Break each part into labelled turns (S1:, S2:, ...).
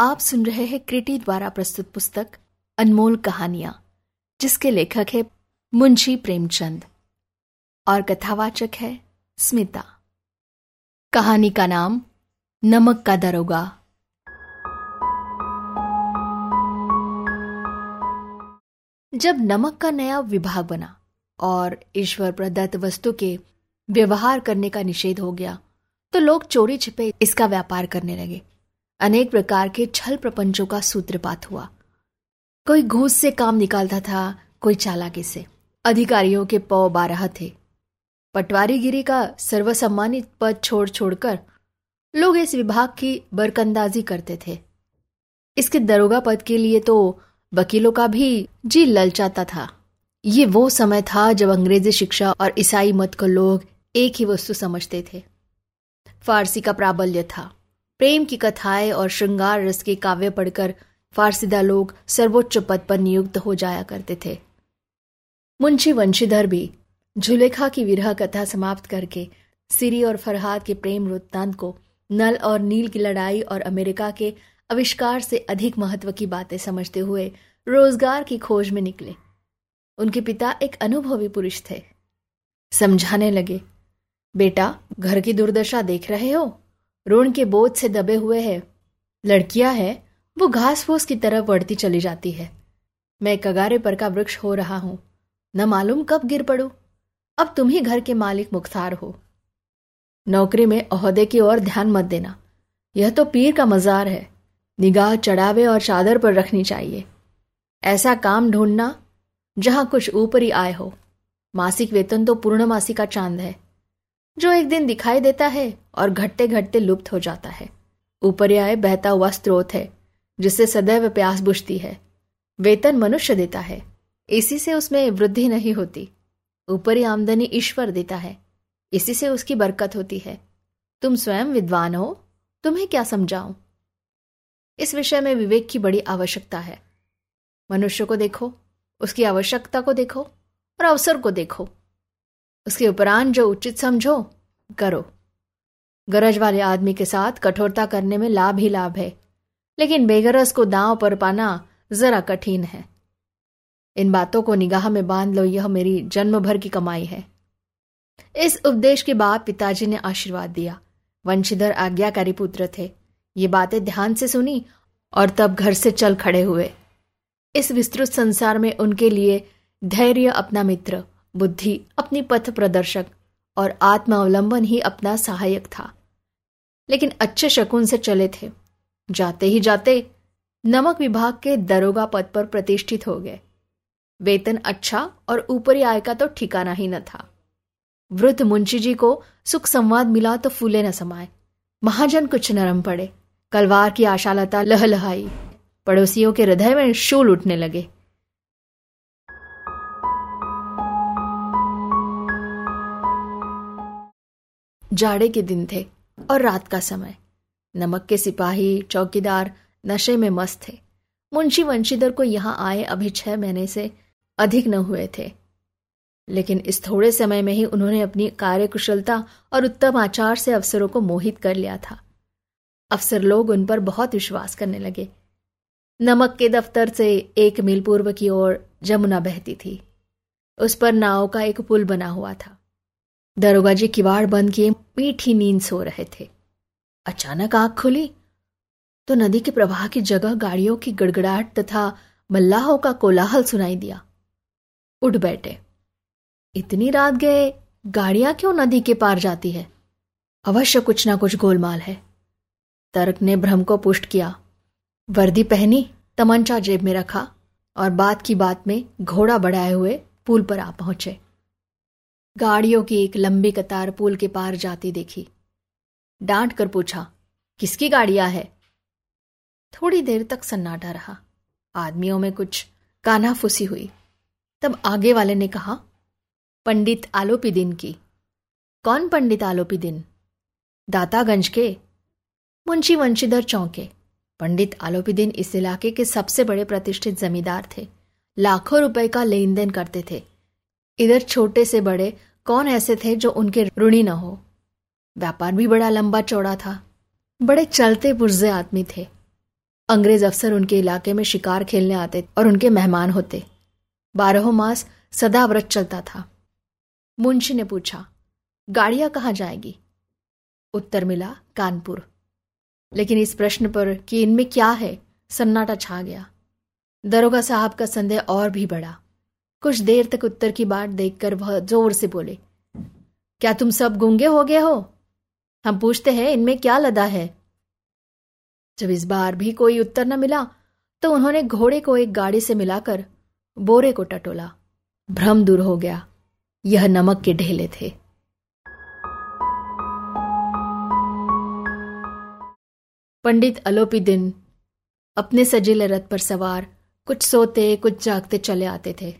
S1: आप सुन रहे हैं क्रिटी द्वारा प्रस्तुत पुस्तक अनमोल कहानियाँ, जिसके लेखक है मुंशी प्रेमचंद और कथावाचक है स्मिता। कहानी का नाम नमक का दरोगा। जब नमक का नया विभाग बना और ईश्वर प्रदत्त वस्तु के व्यवहार करने का निषेध हो गया तो लोग चोरी छिपे इसका व्यापार करने लगे। अनेक प्रकार के छल प्रपंचों का सूत्रपात हुआ। कोई घूस से काम निकालता था, कोई चालाकी से। अधिकारियों के पौ बारह थे। पटवारीगिरी का सर्वसम्मानित पद छोड़ छोड़कर लोग इस विभाग की बरकंदाजी करते थे। इसके दरोगा पद के लिए तो वकीलों का भी जी ललचाता था। ये वो समय था जब अंग्रेज़ी शिक्षा और ईसाई मत को लोग एक ही वस्तु समझते थे। फारसी का प्राबल्य था। प्रेम की कथाएँ और श्रृंगार रस के काव्य पढ़कर फारसीदा लोग सर्वोच्च पद पर नियुक्त हो जाया करते थे। मुंशी वंशीधर भी झुलेखा की विरह कथा समाप्त करके सिरी और फरहाद के प्रेम वृत्तांत को नल और नील की लड़ाई और अमेरिका के आविष्कार से अधिक महत्व की बातें समझते हुए रोज़गार की खोज में निकले। उनके पिता एक अनुभवी पुरुष थे। समझाने लगे, बेटा, घर की दुर्दशा देख रहे हो? ऋण के बोझ से दबे हुए है। लड़कियाँ है, वो घास फूस की तरफ़ बढ़ती चली जाती है। मैं कगारे पर का वृक्ष हो रहा हूँ। न मालूम कब गिर पड़ू। अब तुम ही घर के मालिक मुख्तार हो। नौकरी में अहदे की ओर ध्यान मत देना। यह तो पीर का मजार है। निगाह चढ़ावे और चादर पर रखनी चाहिए। ऐसा काम ढूंढना, जहाँ कुछ ऊपरी आय हो। मासिक वेतन तो पूर्णमासी का चाँद है। जो एक दिन दिखाई देता है और घटते घटते लुप्त हो जाता है। ऊपरी आय बहता हुआ स्रोत है जिससे सदैव प्यास बुझती है। वेतन मनुष्य देता है, इसी से उसमें वृद्धि नहीं होती। ऊपरी आमदनी ईश्वर देता है, इसी से उसकी बरकत होती है। तुम स्वयं विद्वान हो, तुम्हें क्या समझाऊं? इस विषय में विवेक की बड़ी आवश्यकता है। मनुष्य को देखो, उसकी आवश्यकता को देखो और अवसर को देखो। उसके उपरांत जो उचित समझो, करो। गरज वाले आदमी के साथ कठोरता करने में लाभ ही लाभ है, लेकिन बेगरज को दांव पर पाना जरा कठिन है। इन बातों को निगाह में बाँध लो, यह मेरी जन्म भर की कमाई है। इस उपदेश के बाद पिताजी ने आशीर्वाद दिया। वंशीधर आज्ञाकारी पुत्र थे। ये बातें ध्यान से सुनी और तब घर से चल खड़े हुए। इस विस्तृत संसार में उनके लिए धैर्य अपना मित्र बुद्धि, अपनी पथ प्रदर्शक और आत्मावलंबन ही अपना सहायक था। लेकिन अच्छे शकुन से चले थे। जाते ही जाते नमक विभाग के दरोगा पद पर प्रतिष्ठित हो गए। वेतन अच्छा और ऊपरी आय का तो ठिकाना ही न था। वृद्ध मुंशी जी को सुख संवाद मिला तो फूले न समाये। महाजन कुछ नरम पड़े। कलवार की आशालता लहलहाई। पड़ोसियों के हृदय में शूल उठने लगे। जाड़े के दिन थे और रात का समय। नमक के सिपाही, चौकीदार नशे में मस्त थे। मुंशी वंशीधर को यहाँ आए अभी छह महीने से अधिक न हुए थे। लेकिन इस थोड़े समय में ही उन्होंने अपनी कार्यकुशलता और उत्तम आचार से अफसरों को मोहित कर लिया था। अफसर लोग उन पर बहुत विश्वास करने लगे। नमक के दफ्तर से एक मील पूर्व की ओर जमुना बहती थी। उस पर नाव का एक पुल बना हुआ था। दरोगा जी किवाड़ बंद किए मीठी नींद सो रहे थे। अचानक आँख खुली तो नदी के प्रवाह की जगह गाड़ियों की गड़गड़ाहट तथा मल्लाहों का कोलाहल सुनाई दिया। उठ बैठे। इतनी रात गए, गाड़ियाँ क्यों नदी के पार जाती है? अवश्य कुछ ना कुछ गोलमाल है। तर्क ने भ्रम को पुष्ट किया। वर्दी पहनी, तमंचा जेब में रखा और बात की बात में घोड़ा बढ़ाए हुए पुल पर आ पहुँचे। गाड़ियों की एक लंबी कतार पुल के पार जाती देखी। डांट कर पूछा, किसकी गाड़ियाँ है? थोड़ी देर तक सन्नाटा रहा। आदमियों में कुछ काना फुसी हुई। तब आगे वाले ने कहा, पंडित आलोपी दिन की। कौन पंडित आलोपी दिन दातागंज के। मुंशी वंशीधर चौंके। पंडित आलोपीदीन इस इलाके के सबसे बड़े प्रतिष्ठित जमींदार थे। लाखों रुपए का लेन देन करते थे। इधर छोटे से बड़े कौन ऐसे थे जो उनके ऋणी न हो? व्यापार भी बड़ा लंबा चौड़ा था। बड़े चलते पुरजे आदमी थे। अंग्रेज़ अफसर उनके इलाके में शिकार खेलने आते और उनके मेहमान होते। बारहों मास सदा व्रत चलता था। मुंशी ने पूछा, गाड़ियाँ कहाँ जाएगी? उत्तर मिला, कानपुर। लेकिन इस प्रश्न पर कि इनमें क्या है, सन्नाटा छा गया। दरोगा साहब का संदेह और भी बढ़ा कुछ देर तक उत्तर की बात देखकर वह ज़ोर से बोले, क्या तुम सब गूँगे हो गए हो? हम पूछते हैं, इनमें क्या लदा है? जब इस बार भी कोई उत्तर न मिला तो उन्होंने घोड़े को एक गाड़ी से मिलाकर बोरे को टटोला। भ्रम दूर हो गया। यह नमक के ढेले थे। पंडित अलोपी दिन अपने सजीले रथ पर सवार कुछ सोते, कुछ जागते चले आते थे।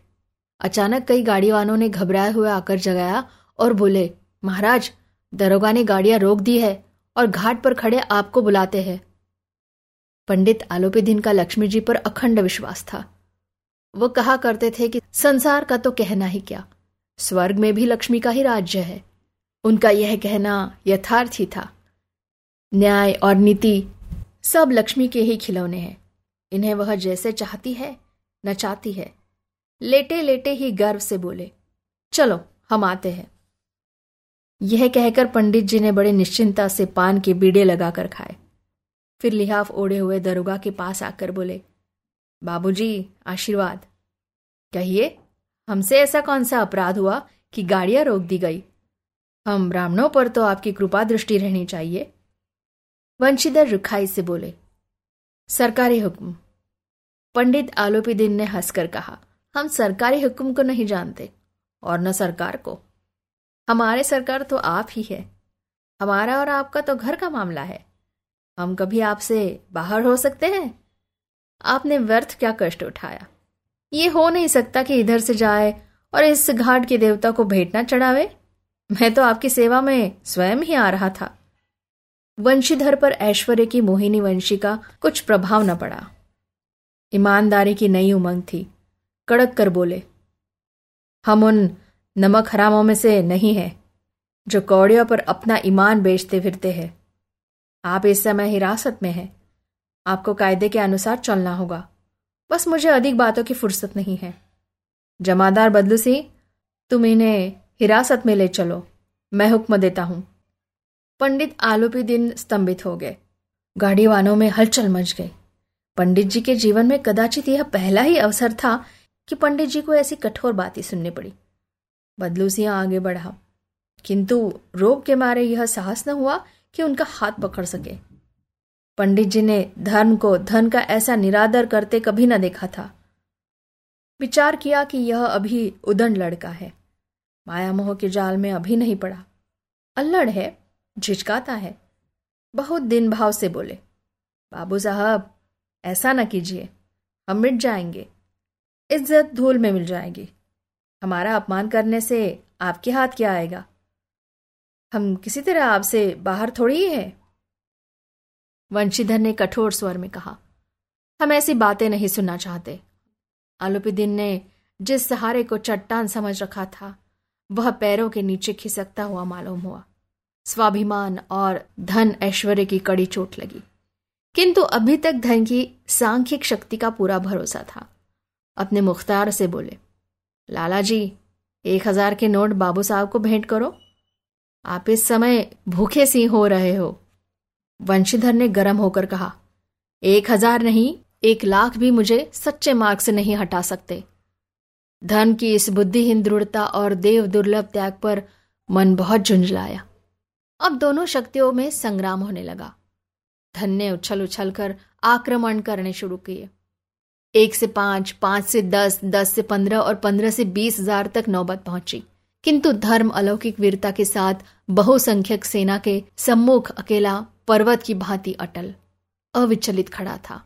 S1: अचानक कई गाड़ी वालों ने घबराए हुए आकर जगाया और बोले, महाराज, दरोगा ने गाड़ियाँ रोक दी है और घाट पर खड़े आपको बुलाते हैं। पंडित आलोपी दिन का लक्ष्मी जी पर अखंड विश्वास था। वो कहा करते थे कि संसार का तो कहना ही क्या, स्वर्ग में भी लक्ष्मी का ही राज्य है। उनका यह कहना यथार्थ ही था। न्याय और नीति सब लक्ष्मी के ही खिलौने हैं। इन्हें वह जैसे चाहती है नचाती है। लेटे लेटे ही गर्व से बोले, चलो, हम आते हैं। यह कहकर पंडित जी ने बड़े निश्चिंता से पान के बीड़े लगाकर खाए। फिर लिहाफ ओढ़े हुए दरोगा के पास आकर बोले, बाबूजी, आशीर्वाद। कहिए, हमसे ऐसा कौन सा अपराध हुआ कि गाड़ियाँ रोक दी गई? हम ब्राह्मणों पर तो आपकी कृपा दृष्टि रहनी चाहिए। वंशीधर रुखाई से बोले, सरकारी हुक्म। पंडित आलोपी दिन ने हंसकर कहा हम सरकारी हुक्म को नहीं जानते और न सरकार को। हमारे सरकार तो आप ही है। हमारा और आपका तो घर का मामला है। हम कभी आपसे बाहर हो सकते हैं। आपने व्यर्थ क्या कष्ट उठाया? ये हो नहीं सकता कि इधर से जाए और इस घाट के देवता को भेंट ना चढ़ावे। मैं तो आपकी सेवा में स्वयं ही आ रहा था। वंशीधर पर ऐश्वर्य की मोहिनी वंशी का कुछ प्रभाव न पड़ा। ईमानदारी की नई उमंग थी। कड़क कर बोले, हम उन नमक हरामों में से नहीं है, जो कौड़ियों पर अपना ईमान बेचते फिरते हैं। आप इस समय हिरासत में हैं। आपको कायदे के अनुसार चलना होगा। बस मुझे अधिक बातों की फुर्सत नहीं है। जमादार बदलू सिंह तुम इन्हें हिरासत में ले चलो। मैं हुक्म देता हूँ। पंडित आलोपी दिन स्तंभित हो गए। गाड़ी वानों में हलचल मच गई। पंडित जी के जीवन में कदाचित यह पहला ही अवसर था कि पंडित जी को ऐसी कठोर बातें सुननी पड़ी। बदलू सिंह आगे बढ़ा। किंतु रोग के मारे यह साहस न हुआ कि उनका हाथ पकड़ सके। पंडित जी ने धर्म को, धन का ऐसा निरादर करते कभी न देखा था। विचार किया कि यह अभी उदंड लड़का है। माया मोह के जाल में अभी नहीं पड़ा। अल्लड़ है, झिझकाता है। बहुत दिन भाव से बोले, बाबू साहब, ऐसा न कीजिए, हम मिट जाएँगे। इज़्ज़त धूल में मिल जाएगी। हमारा अपमान करने से आपके हाथ क्या आएगा? हम किसी तरह आपसे बाहर थोड़ी ही है? वंशीधर ने कठोर स्वर में कहा, हम ऐसी बातें नहीं सुनना चाहते। आलोपीदीन ने जिस सहारे को चट्टान समझ रखा था, वह पैरों के नीचे खिसकता हुआ मालूम हुआ। स्वाभिमान और धन ऐश्वर्य की कड़ी चोट लगी। किंतु अभी तक धन की सांख्यिक शक्ति का पूरा भरोसा था। अपने मुख्तार से बोले लाला जी एक हज़ार के नोट बाबू साहब को भेंट करो। आप इस समय भूखे सी हो रहे हो। वंशीधर ने गर्म होकर कहा, एक हज़ार नहीं, एक लाख भी मुझे सच्चे मार्ग से नहीं हटा सकते। धन की इस बुद्धिहीन दृढ़ता और देव दुर्लभ त्याग पर मन बहुत झुंझलाया। अब दोनों शक्तियों में संग्राम होने लगा। धन ने उछल उछल कर आक्रमण करने शुरू किए। एक से पाँच पाँच से दस दस से पंद्रह और पंद्रह से बीस हज़ार तक नौबत पहुँची। किंतु धर्म अलौकिक वीरता के साथ बहुसंख्यक सेना के सम्मुख अकेला पर्वत की भांति अटल, अविचलित खड़ा था।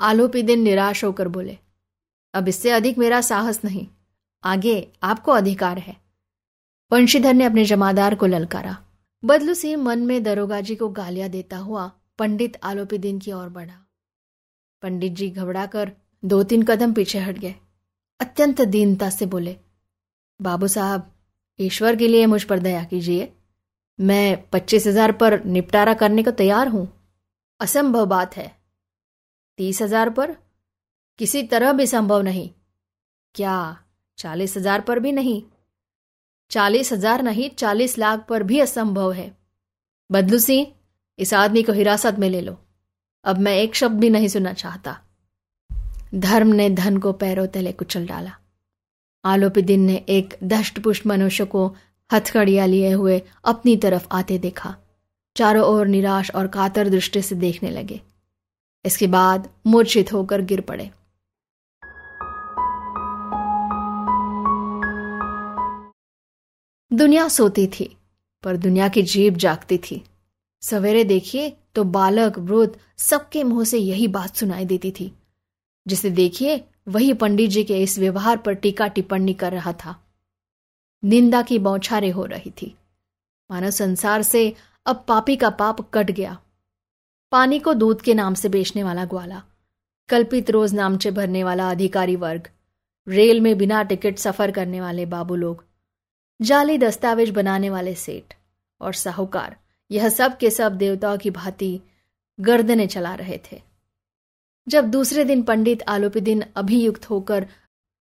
S1: आलोपी दिन निराश होकर बोले, अब इससे अधिक मेरा साहस नहीं, आगे आपको अधिकार है। वंशीधर ने अपने जमादार को ललकारा। बदलू सिंह मन में दरोगा जी को गालियाँ देता हुआ पंडित आलोपी दिन की ओर बढ़ा। पंडित जी घबराकर दो तीन कदम पीछे हट गए। अत्यंत दीनता से बोले, बाबू साहब, ईश्वर के लिए मुझ पर दया कीजिए। मैं पच्चीस हज़ार पर निपटारा करने को तैयार हूँ। असंभव बात है। तीस हज़ार पर किसी तरह भी संभव नहीं। क्या चालीस हज़ार पर भी नहीं? चालीस हज़ार नहीं, चालीस लाख पर भी असंभव है। बदलू सिंह, इस आदमी को हिरासत में ले लो। अब मैं एक शब्द भी नहीं सुनना चाहता। धर्म ने धन को पैरों तले कुचल डाला। आलोपी दिन ने एक दष्ट पुष्ट मनुष्य को हथकड़िया लिए हुए अपनी तरफ़ आते देखा। चारों ओर निराश और कातर दृष्टि से देखने लगे। इसके बाद मूर्छित होकर गिर पड़े। दुनिया सोती थी, पर दुनिया की जीप जागती थी। सवेरे देखिए तो बालक, वृद्ध सबके मुँह से यही बात सुनाई देती थी। जिसे देखिए, वही पंडित जी के इस व्यवहार पर टीका टिप्पणी कर रहा था। निंदा की बौछारें हो रही थी। मानव संसार से अब पापी का पाप कट गया। पानी को दूध के नाम से बेचने वाला ग्वाला, कल्पित रोज नामचे भरने वाला अधिकारी वर्ग, रेल में बिना टिकट सफ़र करने वाले बाबू लोग, जाली दस्तावेज़ बनाने वाले सेठ और साहूकार यह सब के सब देवताओं की भांति गर्दने चला रहे थे। जब दूसरे दिन पंडित आलोपी दिन अभियुक्त होकर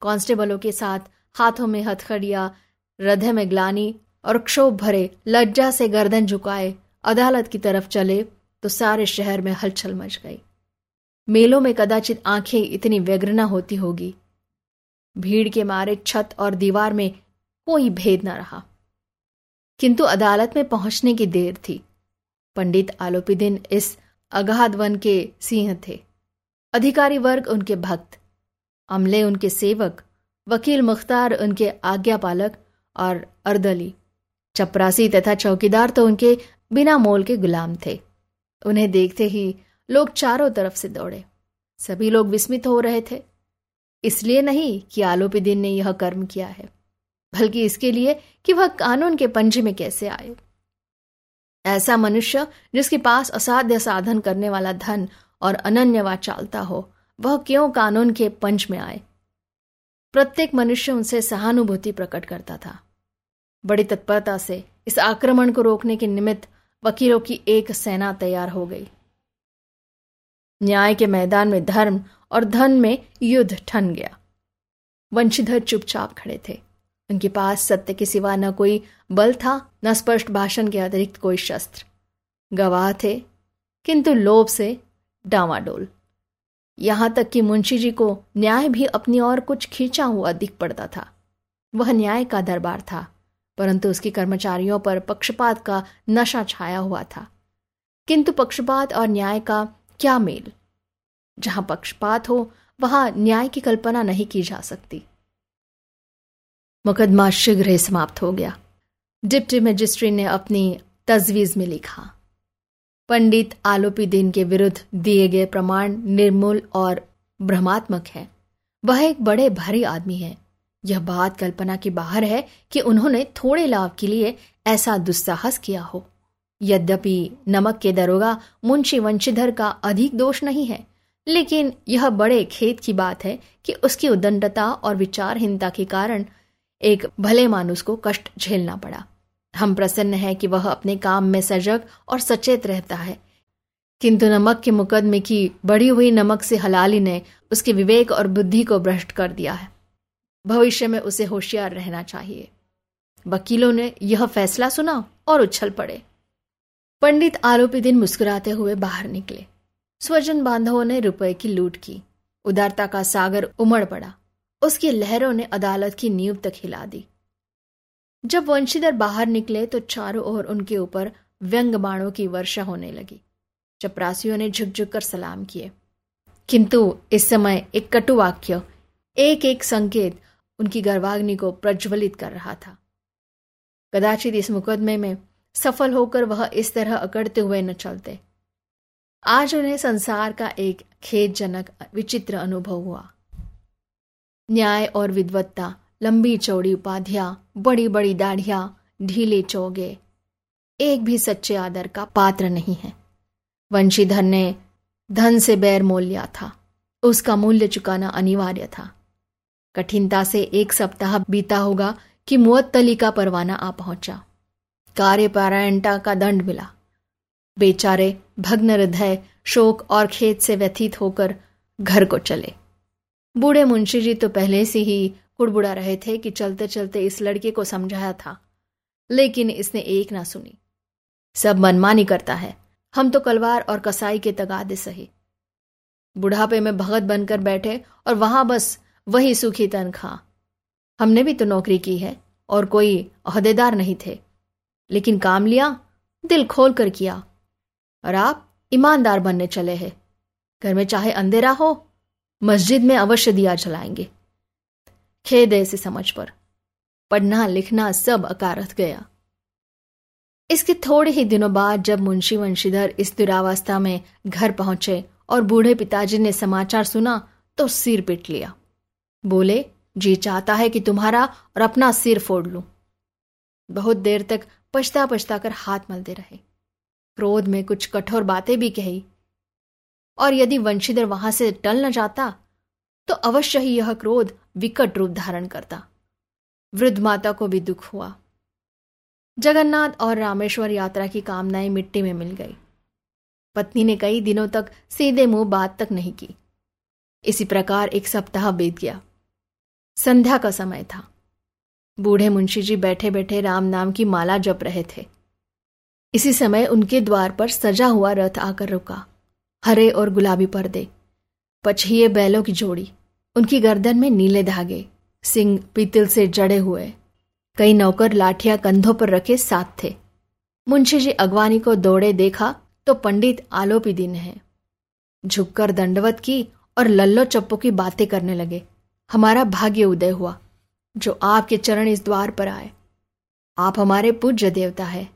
S1: कांस्टेबलों के साथ हाथों में हथखड़िया, हृदय में ग्लानी और क्षोभ भरे, लज्जा से गर्दन झुकाए, अदालत की तरफ़ चले तो सारे शहर में हलचल मच गई। मेलों में कदाचित आँखें इतनी व्यग्र न होती होगी। भीड़ के मारे छत और दीवार में कोई भेद न रहा। किंतु अदालत में पहुँचने की देर थी। पंडित आलोपी दिन इस अगाध वन के सिंह थे। अधिकारी वर्ग उनके भक्त, अमले उनके सेवक, वकील मुख्तार उनके आज्ञापालक और अर्दली, चपरासी तथा चौकीदार तो उनके बिना मोल के गुलाम थे। उन्हें देखते ही लोग चारों तरफ़ से दौड़े। सभी लोग विस्मित हो रहे थे। इसलिए नहीं कि आलोपी दिन ने यह कर्म किया है। बल्कि इसके लिए कि वह कानून के पंजे में कैसे आए। ऐसा मनुष्य, जिसके पास असाध्य साधन करने वाला धन और अनन्यवा चालता हो, वह क्यों कानून के पंच में आए? प्रत्येक मनुष्य उनसे सहानुभूति प्रकट करता था। बड़ी तत्परता से इस आक्रमण को रोकने के निमित्त वकीलों की एक सेना तैयार हो गई। न्याय के मैदान में धर्म और धन में युद्ध ठन गया। वंशीधर चुपचाप खड़े थे। उनके पास सत्य के सिवा न कोई बल था, न स्पष्ट भाषण के अतिरिक्त कोई शस्त्र। गवाह थे, किंतु लोभ से डावाडोल यहाँ तक कि मुंशी जी को न्याय भी अपनी ओर कुछ खींचा हुआ दिख पड़ता था। वह न्याय का दरबार था, परंतु उसके कर्मचारियों पर पक्षपात का नशा छाया हुआ था। किंतु पक्षपात और न्याय का क्या मेल? जहाँ पक्षपात हो, वहाँ न्याय की कल्पना नहीं की जा सकती। मुकदमा शीघ्र ही समाप्त हो गया। डिप्टी मजिस्ट्री ने अपनी तजवीज में लिखा, पंडित आलोपी दिन के विरुद्ध दिए गए प्रमाण निर्मूल और भ्रमात्मक है। वह एक बड़े भारी आदमी है। यह बात कल्पना के बाहर है कि उन्होंने थोड़े लाभ के लिए ऐसा दुस्साहस किया हो। यद्यपि नमक के दरोगा मुंशी वंशीधर का अधिक दोष नहीं है, लेकिन यह बड़े खेत की बात है कि उसकी उदंडता और विचारहीनता के कारण एक भले मानुस को कष्ट झेलना पड़ा। हम प्रसन्न हैं कि वह अपने काम में सजग और सचेत रहता है। किंतु नमक के मुकदमे की बढ़ी हुई नमक से हलाली ने उसके विवेक और बुद्धि को भ्रष्ट कर दिया है। भविष्य में उसे होशियार रहना चाहिए। वकीलों ने यह फैसला सुना और उछल पड़े। पंडित आरोपी दिन मुस्कुराते हुए बाहर निकले। स्वजन बांधवों ने रुपए की लूट की। उदारता का सागर उमड़ पड़ा। उसकी लहरों ने अदालत की नींव तक हिला दी। जब वंशीधर बाहर निकले तो चारों ओर उनके ऊपर व्यंग बाणों की वर्षा होने लगी। चपरासियों ने झुकझुक कर सलाम किए। किंतु इस समय एक कटु वाक्य एक एक संकेत उनकी गर्भाग्नि को प्रज्वलित कर रहा था। कदाचित इस मुकदमे में सफल होकर वह इस तरह अकड़ते हुए न चलते। आज उन्हें संसार का एक खेदजनक, विचित्र अनुभव हुआ। न्याय और विद्वत्ता, लंबी चौड़ी उपाधियाँ बड़ी बड़ी दाढ़ियाँ, ढीले चौगे। एक भी सच्चे आदर का पात्र नहीं है। वंशीधर ने धन से बैर मोल लिया था। उसका मूल्य चुकाना अनिवार्य था। कठिनता से एक सप्ताह बीता होगा कि मुअत्तली का परवाना आ पहुँचा। कार्यपारायणता का दंड मिला। बेचारे भग्न हृदय शोक और खेत से व्यथित होकर घर को चले। बूढ़े मुंशी जी तो पहले से ही कुड़बुड़ा रहे थे कि चलते चलते इस लड़के को समझाया था। लेकिन इसने एक ना सुनी। सब मनमानी करता है। हम तो कलवार और कसाई के तगादे सही बुढ़ापे में भगत बनकर बैठे और वहाँ बस वही सुखी तनख्वाह। हमने भी तो नौकरी की है और कोई अहदेदार नहीं थे। लेकिन काम लिया, दिल खोल कर किया। और आप ईमानदार बनने चले हैं। घर में चाहे अंधेरा हो मस्जिद में अवश्य दिया जलाएँगे। खेद ऐसी समझ पर। पढ़ना, लिखना सब अकारथ गया। इसके थोड़े ही दिनों बाद जब मुंशी वंशीधर इस दुरावस्था में घर पहुँचे और बूढ़े पिताजी ने समाचार सुना तो सिर पिट लिया। बोले, जी चाहता है कि तुम्हारा और अपना सिर फोड़ लूँ। बहुत देर तक पछता पछता कर हाथ मलते रहे। क्रोध में कुछ कठोर बातें भी कही। और यदि वंशीधर वहाँ से टल न जाता तो अवश्य ही यह क्रोध विकट रूप धारण करता। वृद्ध माता को भी दुख हुआ। जगन्नाथ और रामेश्वर यात्रा की कामनाएँ मिट्टी में मिल गई। पत्नी ने कई दिनों तक सीधे मुँह बात तक नहीं की। इसी प्रकार एक सप्ताह बीत गया। संध्या का समय था। बूढ़े मुंशी जी बैठे बैठे राम नाम की माला जप रहे थे। इसी समय उनके द्वार पर सजा हुआ रथ आकर रुका। हरे और गुलाबी पर्दे पछिए बैलों की जोड़ी, उनकी गर्दन में नीले धागे सिंह पीतल से जड़े हुए। कई नौकर लाठियाँ कंधों पर रखे साथ थे। मुंशी जी अगवानी को दौड़े देखा तो पंडित आलोपी दिन है। झुककर दंडवत की और लल्लो चप्पो की बातें करने लगे। हमारा भाग्य उदय हुआ, जो आपके चरण इस द्वार पर आए। आप हमारे पूज्य देवता है।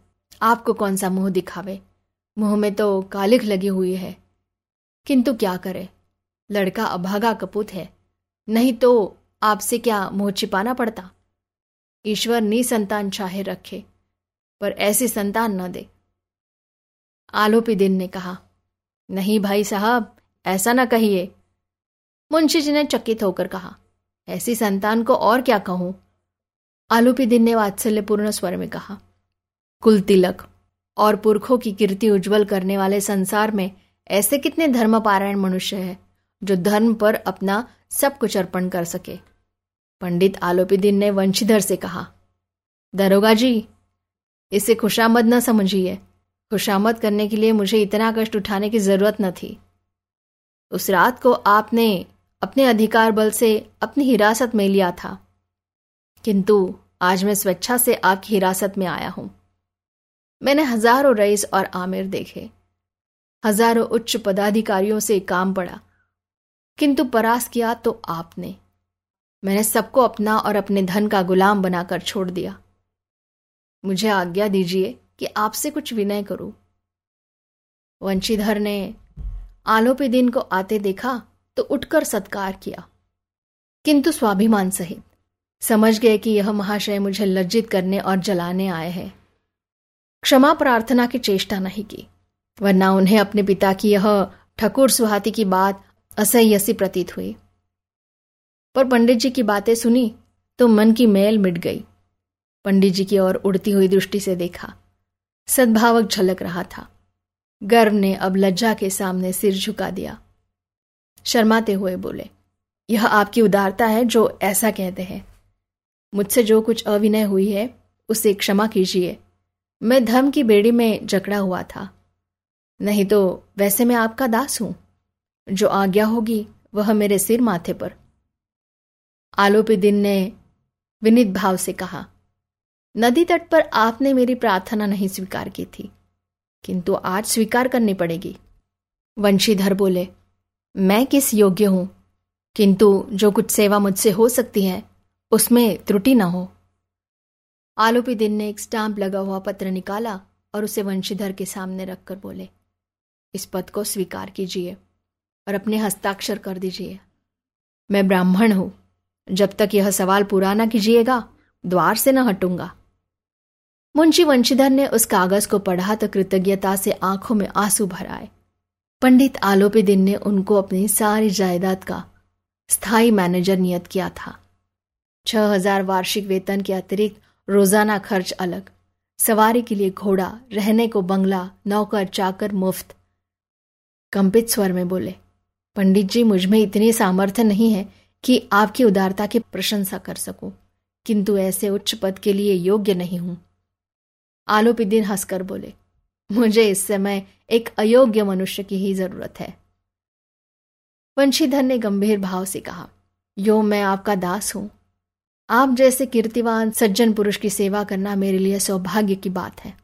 S1: आपको कौन सा मुँह दिखावे? मुँह में तो कालिख लगी हुई है। किंतु क्या करे? लड़का अभागा कपूत है। नहीं तो आपसे क्या मुँह छिपाना पड़ता? ईश्वर निसंतान चाहे रखे, पर ऐसी संतान न दे। आलोपी दिन ने कहा, नहीं भाई साहब, ऐसा ना कहिए। मुंशी जी ने चकित होकर कहा, ऐसी संतान को और क्या कहूँ? आलोपी दिन ने वात्सल्यपूर्ण स्वर में कहा, कुल तिलक और पुरखों की कीर्ति उज्जवल करने वाले संसार में ऐसे कितने धर्मपारायण मनुष्य है, जो धर्म पर अपना सब कुछ अर्पण कर सके। पंडित आलोपी दिन ने वंशीधर से कहा, दरोगा जी, इसे खुशामद न समझिए। खुशामद करने के लिए मुझे इतना कष्ट उठाने की ज़रूरत न थी। उस रात को आपने अपने अधिकार बल से अपनी हिरासत में लिया था। किंतु आज मैं स्वेच्छा से आपकी हिरासत में आया हूँ। मैंने हज़ारों रईस और आमिर देखे। हज़ारों उच्च पदाधिकारियों से काम पड़ा। किंतु परास किया तो आपने। मैंने सबको अपना और अपने धन का गुलाम बनाकर छोड़ दिया। मुझे आज्ञा दीजिए कि आपसे कुछ विनय करूँ। वंशीधर ने आलोपी दिन को आते देखा तो उठकर सत्कार किया। किंतु स्वाभिमान सहित समझ गए कि यह महाशय मुझे लज्जित करने और जलाने आए हैं। क्षमा प्रार्थना की चेष्टा नहीं की। वरना उन्हें अपने पिता की यह ठकुर सुहाती की बात असह्य सी प्रतीत हुई। पर पंडित जी की बातें सुनी तो मन की मैल मिट गई। पंडित जी की ओर उड़ती हुई दृष्टि से देखा। सद्भावक झलक रहा था। गर्व ने अब लज्जा के सामने सिर झुका दिया। शर्माते हुए बोले, यह आपकी उदारता है जो ऐसा कहते हैं। मुझसे जो कुछ अविनय हुई है, उसे क्षमा कीजिए। मैं धर्म की बेड़ी में जकड़ा हुआ था। नहीं तो वैसे मैं आपका दास हूँ। जो आज्ञा होगी वह मेरे सिर माथे पर। आलोपी दिन ने विनित भाव से कहा, नदी तट पर आपने मेरी प्रार्थना नहीं स्वीकार की थी, किंतु आज स्वीकार करनी पड़ेगी। वंशीधर बोले, मैं किस योग्य हूँ? किंतु जो कुछ सेवा मुझसे हो सकती है, उसमें त्रुटि न हो। आलोपी दिन ने एक स्टाम्प लगा हुआ पत्र निकाला और उसे वंशीधर के सामने रखकर बोले इस पद को स्वीकार कीजिए और अपने हस्ताक्षर कर दीजिए। मैं ब्राह्मण हूँ। जब तक यह सवाल पूरा ना कीजिएगा, द्वार से न हटूँगा। मुंशी वंशीधर ने उस कागज़ को पढ़ा तो कृतज्ञता से आँखों में आँसू भर आए पंडित आलोपी दिन ने उनको अपनी सारी जायदाद का स्थायी मैनेजर नियत किया था। छह हज़ार वार्षिक वेतन के अतिरिक्त रोज़ाना खर्च अलग, सवारी के लिए घोड़ा, रहने को बंगला, नौकर, चाकर मुफ़्त कंपित स्वर में बोले, पंडित जी, मुझमें इतनी सामर्थ्य नहीं है कि आपकी उदारता की प्रशंसा कर सकूँ, किंतु ऐसे उच्च पद के लिए योग्य नहीं हूँ। आलोपी दिन हंसकर बोले, मुझे इस समय एक अयोग्य मनुष्य की ही ज़रूरत है। वंशीधर ने गंभीर भाव से कहा, यो, मैं आपका दास हूँ। आप जैसे कीर्तिवान सज्जन पुरुष की सेवा करना मेरे लिए सौभाग्य की बात है।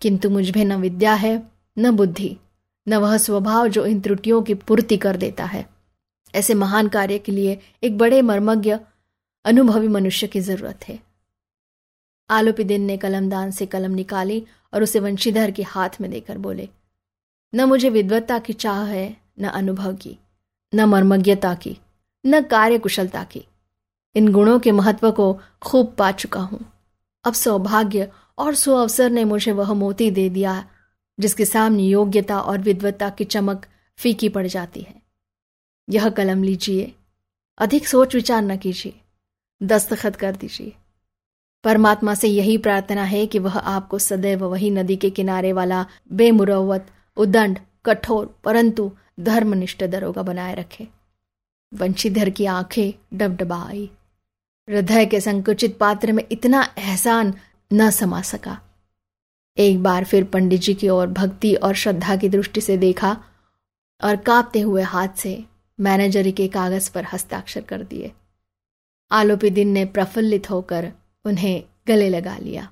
S1: किंतु मुझमें न विद्या है, न बुद्धि। न वह स्वभाव जो इन त्रुटियों की पूर्ति कर देता है। ऐसे महान कार्य के लिए एक बड़े मर्मज्ञ, अनुभवी मनुष्य की ज़रूरत है। आलोपिदिन ने कलमदान से कलम निकाली और उसे वंशीधर के हाथ में देकर बोले, न मुझे विद्वत्ता की चाह है, न अनुभव की, न मर्मज्ञता की, न कार्य कुशलता की। इन गुणों के महत्व को खूब पा चुका हूँ। अब सौभाग्य और सुअवसर ने मुझे वह मोती दे दिया जिसके सामने योग्यता और विद्वत्ता की चमक फीकी पड़ जाती है। यह कलम लीजिए, अधिक सोच विचार न कीजिए, दस्तखत कर दीजिए। परमात्मा से यही प्रार्थना है कि वह आपको सदैव वही नदी के किनारे वाला बेमुरवत उदंड कठोर, परंतु धर्मनिष्ठ दरोगा बनाए रखे। वंशीधर की आँखें डबडबा आई हृदय के संकुचित पात्र में इतना एहसान न समा सका। एक बार फिर पंडित जी की ओर भक्ति और श्रद्धा की दृष्टि से देखा और कांपते हुए हाथ से मैनेजरी के कागज़ पर हस्ताक्षर कर दिए। आलोपी दिन ने प्रफुल्लित होकर उन्हें गले लगा लिया।